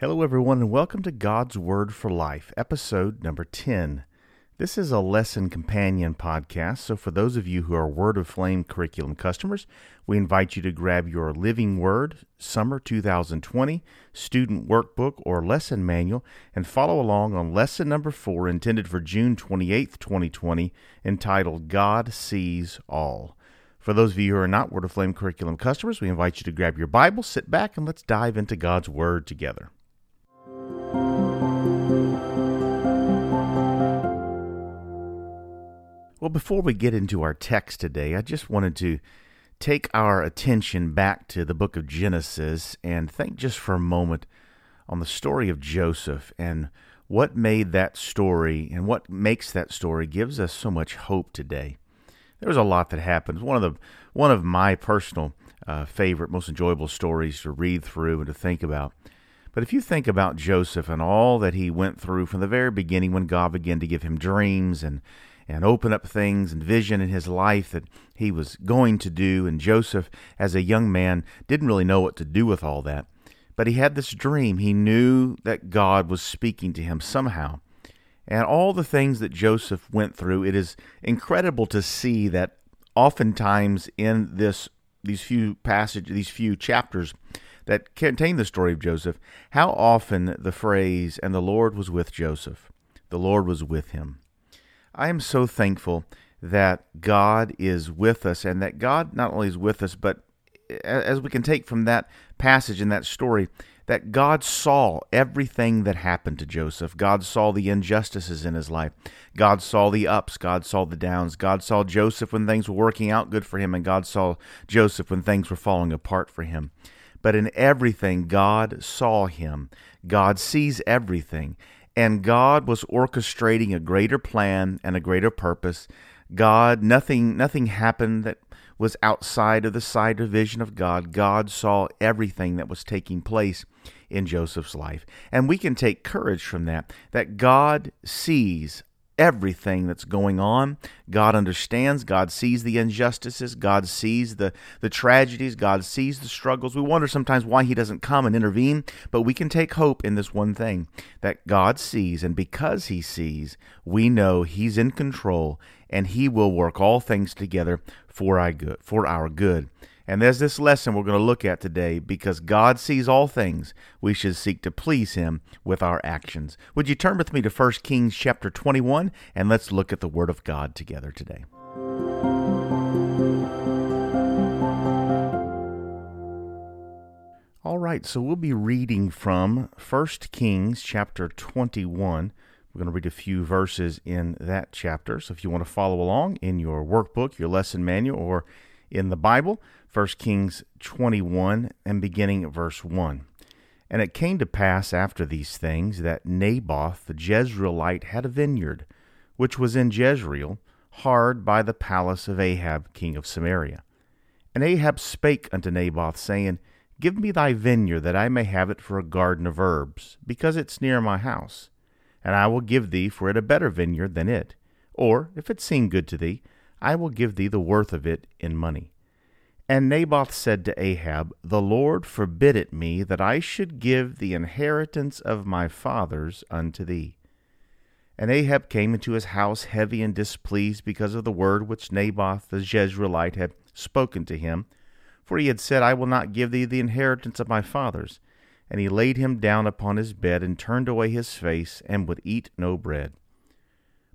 Hello, everyone, and welcome to God's Word for Life, episode number 10. This is a lesson companion podcast, so for those of you who are Word Aflame curriculum customers, we invite you to grab your Living Word Summer 2020 student workbook or lesson manual and follow along on lesson number 4, intended for June 28th, 2020, entitled God Sees All. For those of you who are not Word Aflame curriculum customers, we invite you to grab your Bible, sit back, and let's dive into God's Word together. Well, before we get into our text today, I just wanted to take our attention back to the book of Genesis and think just for a moment on the story of Joseph and what made that story and what makes that story gives us so much hope today. There was a lot that happened. One of the one of my personal uh, favorite, most enjoyable stories to read through and to think about. But if you think about Joseph and all that he went through from the very beginning when God began to give him dreams and and open up things and vision in his life that he was going to do. And Joseph, as a young man, didn't really know what to do with all that. But he had this dream. He knew that God was speaking to him somehow. And all the things that Joseph went through, it is incredible to see that oftentimes in this these few passages, these few chapters that contain the story of Joseph, how often the phrase, and the Lord was with Joseph, the Lord was with him. I am so thankful that God is with us and that God not only is with us, but as we can take from that passage and that story, that God saw everything that happened to Joseph. God saw the injustices in his life. God saw the ups. God saw the downs. God saw Joseph when things were working out good for him, and God saw Joseph when things were falling apart for him. But in everything, God saw him. God sees everything and God was orchestrating a greater plan and a greater purpose. God, nothing, nothing happened that was outside of the sight or vision of God. God saw everything that was taking place in Joseph's life. And we can take courage from that, that God sees everything that's going on. God understands. God sees the injustices. God sees the, the tragedies. God sees the struggles. We wonder sometimes why He doesn't come and intervene, but we can take hope in this one thing that God sees. And because He sees, we know He's in control and He will work all things together for our good. For our good. And there's this lesson we're going to look at today because God sees all things. We should seek to please him with our actions. Would you turn with me to 1 Kings chapter 21 and let's look at the word of God together today. All right, so we'll be reading from 1 Kings chapter 21. We're going to read a few verses in that chapter. So if you want to follow along in your workbook, your lesson manual, or in the Bible, 1 Kings 21 and beginning at verse 1. And it came to pass after these things that Naboth the Jezreelite had a vineyard, which was in Jezreel, hard by the palace of Ahab king of Samaria. And Ahab spake unto Naboth, saying, Give me thy vineyard, that I may have it for a garden of herbs, because it's near my house. And I will give thee for it a better vineyard than it. Or, if it seem good to thee, I will give thee the worth of it in money. And Naboth said to Ahab, The Lord forbid it me that I should give the inheritance of my fathers unto thee. And Ahab came into his house heavy and displeased because of the word which Naboth the Jezreelite had spoken to him. For he had said, I will not give thee the inheritance of my fathers. And he laid him down upon his bed, and turned away his face, and would eat no bread.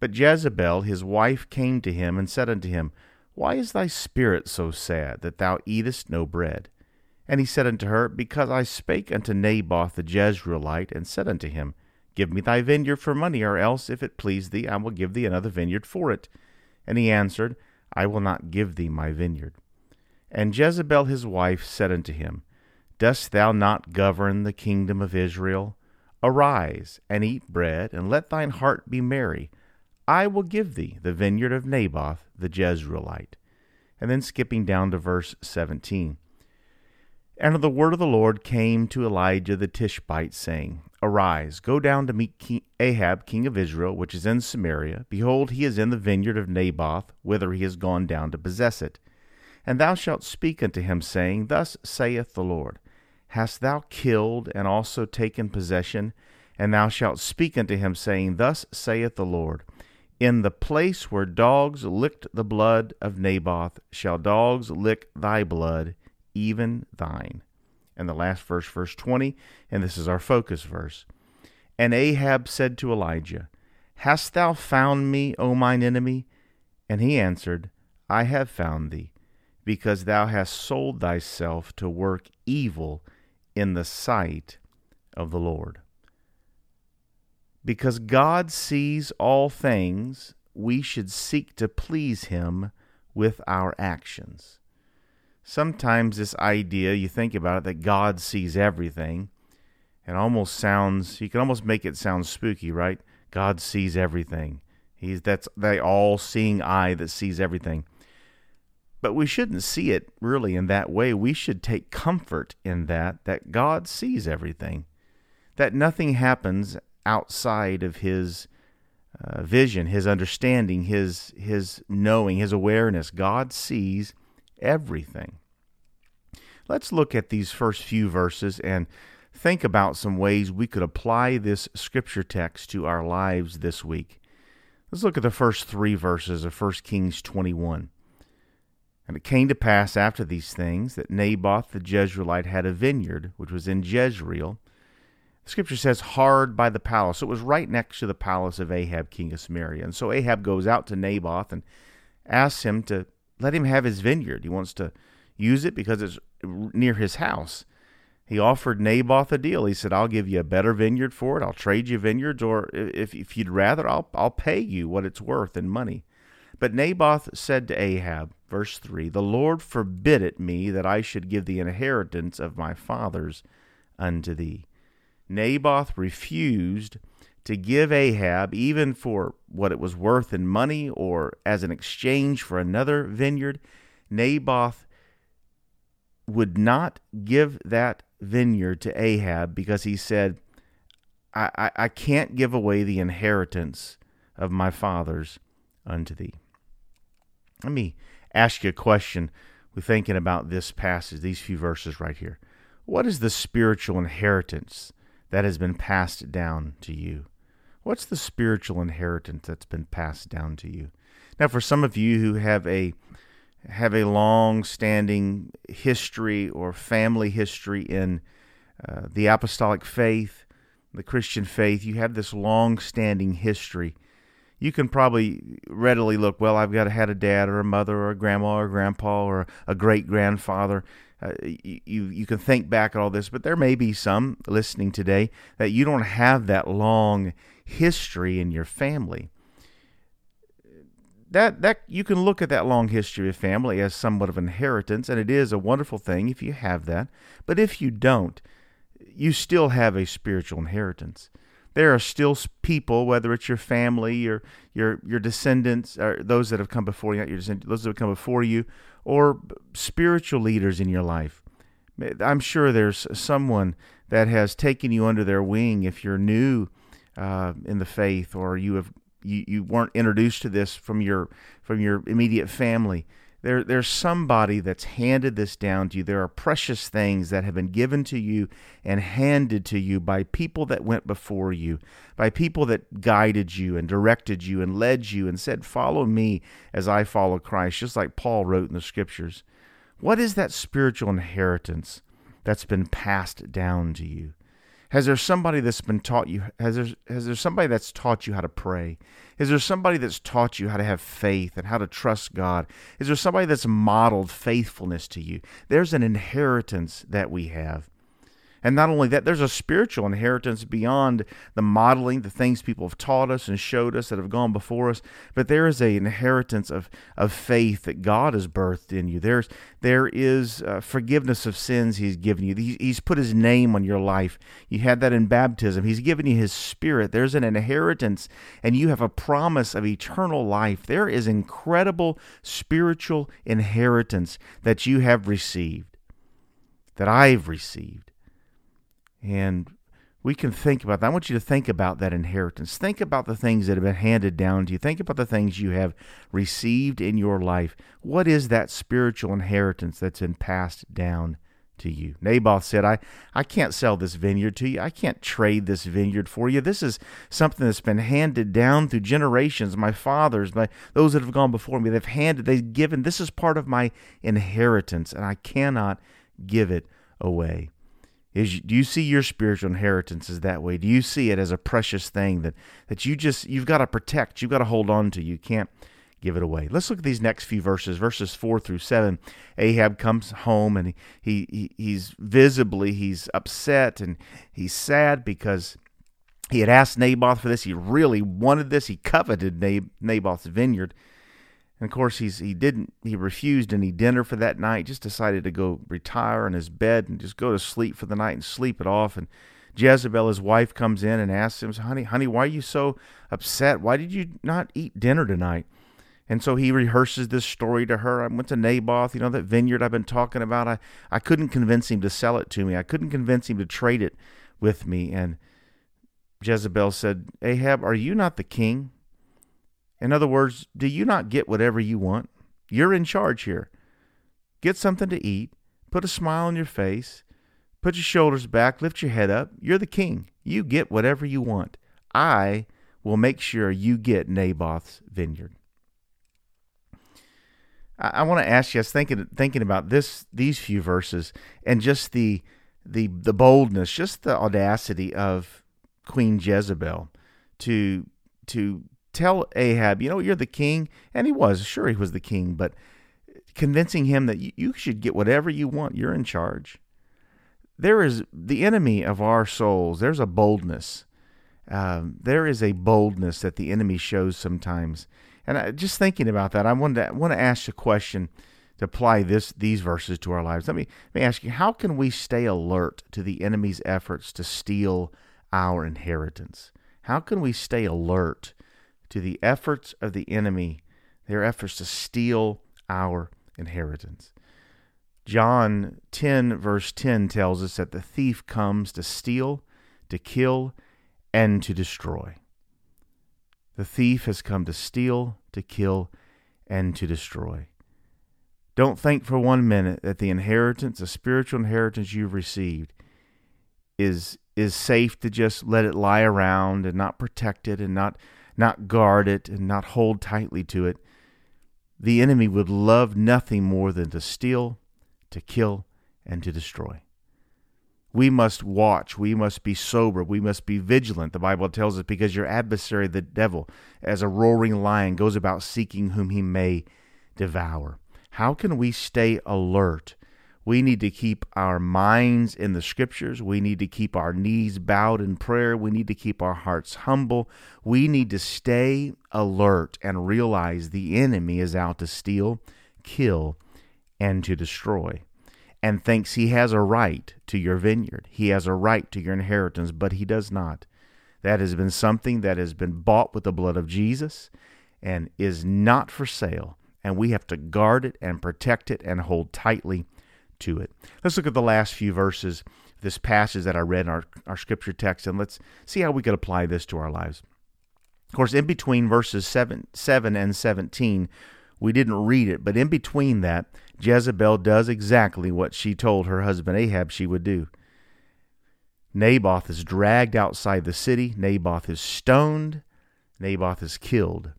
But Jezebel his wife came to him, and said unto him, why is thy spirit so sad, that thou eatest no bread? And he said unto her, Because I spake unto Naboth the Jezreelite, and said unto him, Give me thy vineyard for money, or else, if it please thee, I will give thee another vineyard for it. And he answered, I will not give thee my vineyard. And Jezebel his wife said unto him, Dost thou not govern the kingdom of Israel? Arise and eat bread, and let thine heart be merry. I will give thee the vineyard of Naboth the Jezreelite. And then skipping down to verse 17. And the word of the Lord came to Elijah the Tishbite, saying, Arise, go down to meet king Ahab, king of Israel, which is in Samaria. Behold, he is in the vineyard of Naboth, whither he has gone down to possess it. And thou shalt speak unto him, saying, Thus saith the Lord, Hast thou killed and also taken possession? And thou shalt speak unto him, saying, Thus saith the Lord, In the place where dogs licked the blood of Naboth, shall dogs lick thy blood, even thine. And the last verse, verse 20, and this is our focus verse. And Ahab said to Elijah, Hast thou found me, O mine enemy? And he answered, I have found thee, because thou hast sold thyself to work evil in the sight of the Lord. Because God sees all things, we should seek to please him with our actions sometimes this idea, you think about it, that God sees everything, it almost sounds, you can almost make it sound spooky, right? God sees everything. He's that's the all-seeing eye that sees everything. But we shouldn't see it really in that way. We should take comfort in that that God sees everything. That nothing happens outside of his uh, vision, his understanding, his his knowing, his awareness. God sees everything. Let's look at these first few verses and think about some ways we could apply this scripture text to our lives this week. Let's look at the first three verses of 1 Kings 21. And it came to pass after these things that Naboth the Jezreelite had a vineyard, which was in Jezreel. Scripture says, hard by the palace. It was right next to the palace of Ahab, king of Samaria. And so Ahab goes out to Naboth and asks him to let him have his vineyard. He wants to use it because it's near his house. He offered Naboth a deal. He said, "I'll give you a better vineyard for it. I'll trade you vineyards, or if if you'd rather, I'll I'll pay you what it's worth in money." But Naboth said to Ahab, verse three, "The Lord forbid it me that I should give the inheritance of my fathers unto thee." Naboth refused to give Ahab, even for what it was worth in money or as an exchange for another vineyard, Naboth would not give that vineyard to Ahab because he said, I, I, I can't give away the inheritance of my fathers unto thee. Let me ask you a question. We're thinking about this passage, these few verses right here. What is the spiritual inheritance that has been passed down to you? What's the spiritual inheritance that's been passed down to you? Now, for some of you who have a have a long standing history or family history in uh, the apostolic faith, the Christian faith, you have this long standing history. You can probably readily look, well, I've got had a dad or a mother or a grandma or a grandpa or a great grandfather. Uh, you you can think back at all this, but there may be some listening today that you don't have that long history in your family that that you can look at that long history of family as somewhat of inheritance, and it is a wonderful thing if you have that. But if you don't, you still have a spiritual inheritance. There are still people, whether it's your family, your your your descendants, or those that have come before you, not your descendants, those that have come before you, or spiritual leaders in your life. I'm sure there's someone that has taken you under their wing if you're new uh, in the faith, or you have you, you weren't introduced to this from your from your immediate family. There, there's somebody that's handed this down to you. There are precious things that have been given to you and handed to you by people that went before you, by people that guided you and directed you and led you and said, Follow me as I follow Christ, just like Paul wrote in the scriptures. What is that spiritual inheritance that's been passed down to you? Has there somebody that's been taught you? Has there has there somebody that's taught you how to pray? Is there somebody that's taught you how to have faith and how to trust God? Is there somebody that's modeled faithfulness to you? There's an inheritance that we have. And not only that, there's a spiritual inheritance beyond the modeling, the things people have taught us and showed us that have gone before us, but there is an inheritance of, of faith that God has birthed in you. There's there is uh, forgiveness of sins He's given you. He, he's put His name on your life. You had that in baptism. He's given you His Spirit. There's an inheritance, and you have a promise of eternal life. There is incredible spiritual inheritance that you have received, that I've received. And we can think about that. I want you to think about that inheritance. Think about the things that have been handed down to you. Think about the things you have received in your life. What is that spiritual inheritance that's been passed down to you? Naboth said, I, I can't sell this vineyard to you. I can't trade this vineyard for you. This is something that's been handed down through generations. My fathers, my those that have gone before me, they've handed, they've given. This is part of my inheritance, and I cannot give it away. Is do you see your spiritual inheritance as that way? Do you see it as a precious thing that that you just you've got to protect, you've got to hold on to. You can't give it away. Let's look at these next few verses, verses four through seven. Ahab comes home and he, he he's visibly he's upset and he's sad because he had asked Naboth for this. He really wanted this. He coveted Naboth's vineyard. And of course, he's he didn't he refused any dinner for that night. Just decided to go retire in his bed and just go to sleep for the night and sleep it off. And Jezebel, his wife, comes in and asks him, "Honey, honey, why are you so upset? Why did you not eat dinner tonight?" And so he rehearses this story to her. I went to Naboth, you know, that vineyard I've been talking about. I, I couldn't convince him to sell it to me. I couldn't convince him to trade it with me. And Jezebel said, Ahab, are you not the king? In other words, do you not get whatever you want? You're in charge here. Get something to eat, put a smile on your face, put your shoulders back, lift your head up. You're the king. You get whatever you want. I will make sure you get Naboth's vineyard. I, I want to ask you, I was thinking thinking about this these few verses and just the the the boldness, just the audacity of Queen Jezebel to to tell Ahab, you know, you're the king. And he was, sure, he was the king, but convincing him that you, should get whatever you want, you're in charge. There is the enemy of our souls, there's a boldness. Um, there is a boldness that the enemy shows sometimes. And I, just thinking about that, I want to, want to ask a question to apply this these verses to our lives. Let me let me ask you: How can we stay alert to the enemy's efforts to steal our inheritance? How can we stay alert to the efforts of the enemy, their efforts to steal our inheritance. John 10, verse 10 tells us that the thief comes to steal, to kill, and to destroy. The thief has come to steal, to kill, and to destroy. Don't think for one minute that the inheritance, the spiritual inheritance you've received, is is safe to just let it lie around and not protect it and not not guard it and not hold tightly to it, the enemy would love nothing more than to steal, to kill, and to destroy. We must watch. We must be sober. We must be vigilant. The Bible tells us because your adversary, the devil, as a roaring lion, goes about seeking whom he may devour. How can we stay alert we need to keep our minds in the scriptures. We need to keep our knees bowed in prayer. We need to keep our hearts humble. We need to stay alert and realize the enemy is out to steal, kill, and to destroy, and thinks he has a right to your vineyard. He has a right to your inheritance, but he does not. That has been something that has been bought with the blood of Jesus and is not for sale. And we have to guard it and protect it and hold tightly to it. Let's look at the last few verses of this passage that I read in our, our scripture text, and let's see how we could apply this to our lives. Of course, in between verses 7, 7 and 17, we didn't read it, but in between that, Jezebel does exactly what she told her husband Ahab she would do. Naboth is dragged outside the city, Naboth is stoned, Naboth is killed,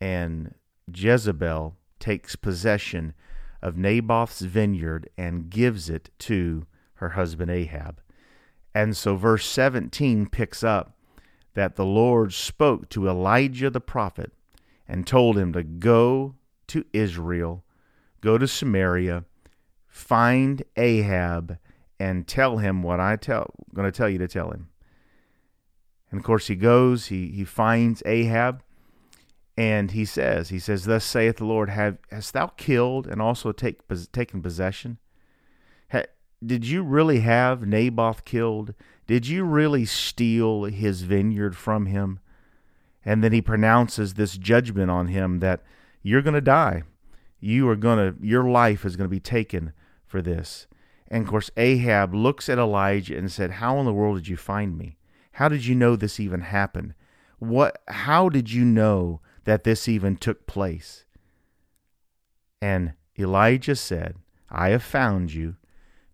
and Jezebel takes possession of Naboth's vineyard and gives it to her husband Ahab. And so verse 17 picks up that the Lord spoke to Elijah the prophet and told him to go to Israel, go to Samaria, find Ahab, and tell him what I tell going to tell you to tell him. And of course he goes, he he finds Ahab and he says, he says, Thus saith the Lord, have hast thou killed and also take, taken possession? Ha, did you really have Naboth killed? Did you really steal his vineyard from him? And then he pronounces this judgment on him that you're going to die. You are going to, your life is going to be taken for this. And of course, Ahab looks at Elijah and said, How in the world did you find me? How did you know this even happened? What, how did you know that this even took place? And Elijah said, I have found you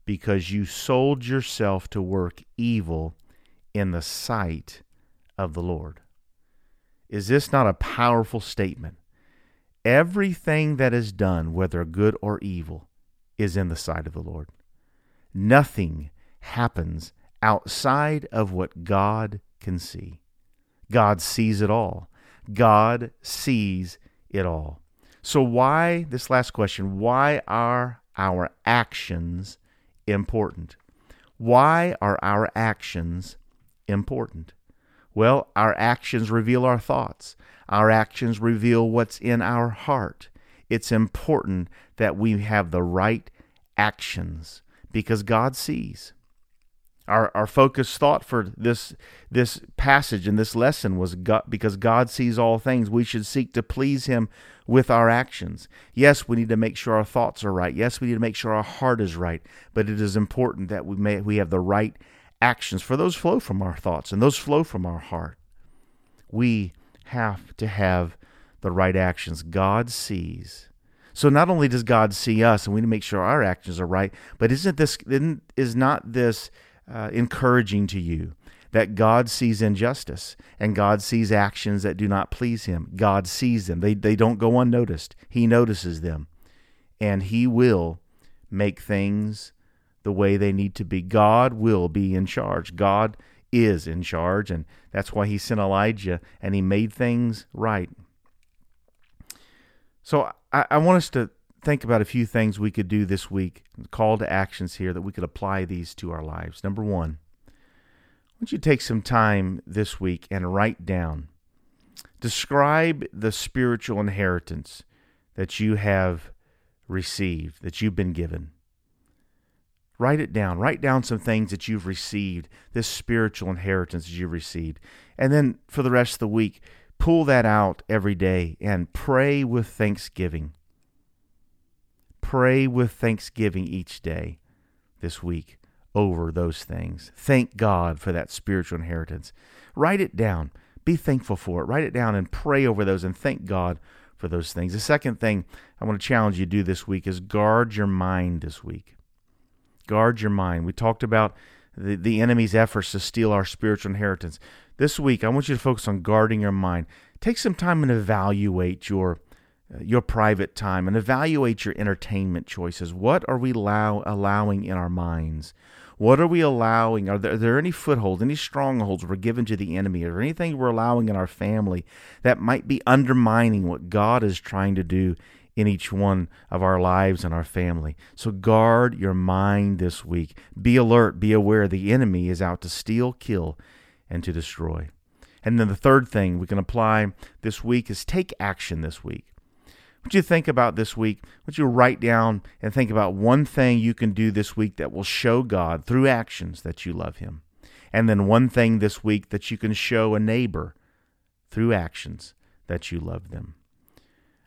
because you sold yourself to work evil in the sight of the Lord. Is this not a powerful statement? Everything that is done, whether good or evil, is in the sight of the Lord. Nothing happens outside of what God can see. God sees it all. God sees it all. So, why, this last question, why are our actions important? Why are our actions important? Well, our actions reveal our thoughts. Our actions reveal what's in our heart. It's important that we have the right actions because God sees. Our, our focused thought for this this passage and this lesson was God, because God sees all things. We should seek to please Him with our actions. Yes, we need to make sure our thoughts are right. Yes, we need to make sure our heart is right. But it is important that we may we have the right actions, for those flow from our thoughts and those flow from our heart. We have to have the right actions. God sees. So not only does God see us, and we need to make sure our actions are right, but isn't this is not this uh, encouraging to you that God sees injustice and God sees actions that do not please Him. God sees them; they they don't go unnoticed. He notices them, and He will make things the way they need to be. God will be in charge. God is in charge, and that's why He sent Elijah and He made things right. So I, I want us to think about a few things we could do this week, call to actions here that we could apply these to our lives. Number one, why don't you take some time this week and write down, describe the spiritual inheritance that you have received, that you've been given. Write it down. Write down some things that you've received, this spiritual inheritance that you've received. And then for the rest of the week, pull that out every day and pray with thanksgiving. Pray with thanksgiving each day this week over those things. Thank God for that spiritual inheritance. Write it down. Be thankful for it. Write it down and pray over those and thank God for those things. The second thing I want to challenge you to do this week is guard your mind this week. Guard your mind. We talked about the, the enemy's efforts to steal our spiritual inheritance. This week, I want you to focus on guarding your mind. Take some time and evaluate your Uh, your private time and evaluate your entertainment choices. What are we allow, allowing in our minds? What are we allowing? Are there, are there any footholds, any strongholds we're given to the enemy, or anything we're allowing in our family that might be undermining what God is trying to do in each one of our lives and our family? So guard your mind this week. Be alert, be aware the enemy is out to steal, kill, and to destroy. And then the third thing we can apply this week is take action this week. What you think about this week? What you write down and think about one thing you can do this week that will show God through actions that you love Him. And then one thing this week that you can show a neighbor through actions that you love them.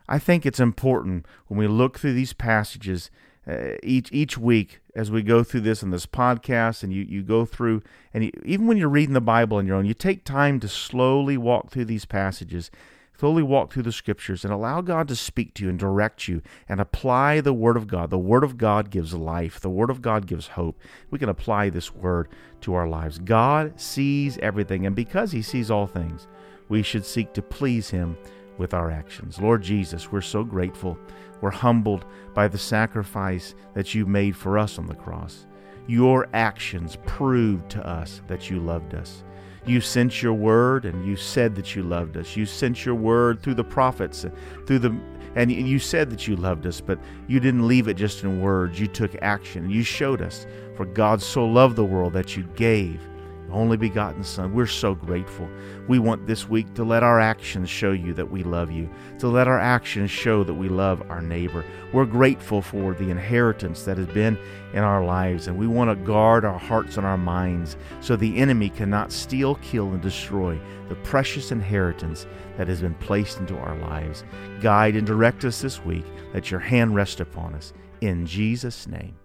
I think it's important when we look through these passages uh, each each week as we go through this in this podcast and you, you go through and you, even when you're reading the Bible on your own, you take time to slowly walk through these passages slowly walk through the scriptures and allow God to speak to you and direct you and apply the Word of God. The Word of God gives life, the Word of God gives hope. We can apply this Word to our lives. God sees everything, and because He sees all things, we should seek to please Him with our actions. Lord Jesus, we're so grateful. We're humbled by the sacrifice that you made for us on the cross. Your actions proved to us that you loved us. You sent your word and you said that you loved us. You sent your word through the prophets, through the and you said that you loved us, but you didn't leave it just in words. You took action. You showed us For God so loved the world that you gave only begotten Son. We're so grateful. We want this week to let our actions show you that we love you, to let our actions show that we love our neighbor. We're grateful for the inheritance that has been in our lives, and we want to guard our hearts and our minds so the enemy cannot steal, kill, and destroy the precious inheritance that has been placed into our lives. Guide and direct us this week. Let your hand rest upon us. In Jesus' name,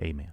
amen.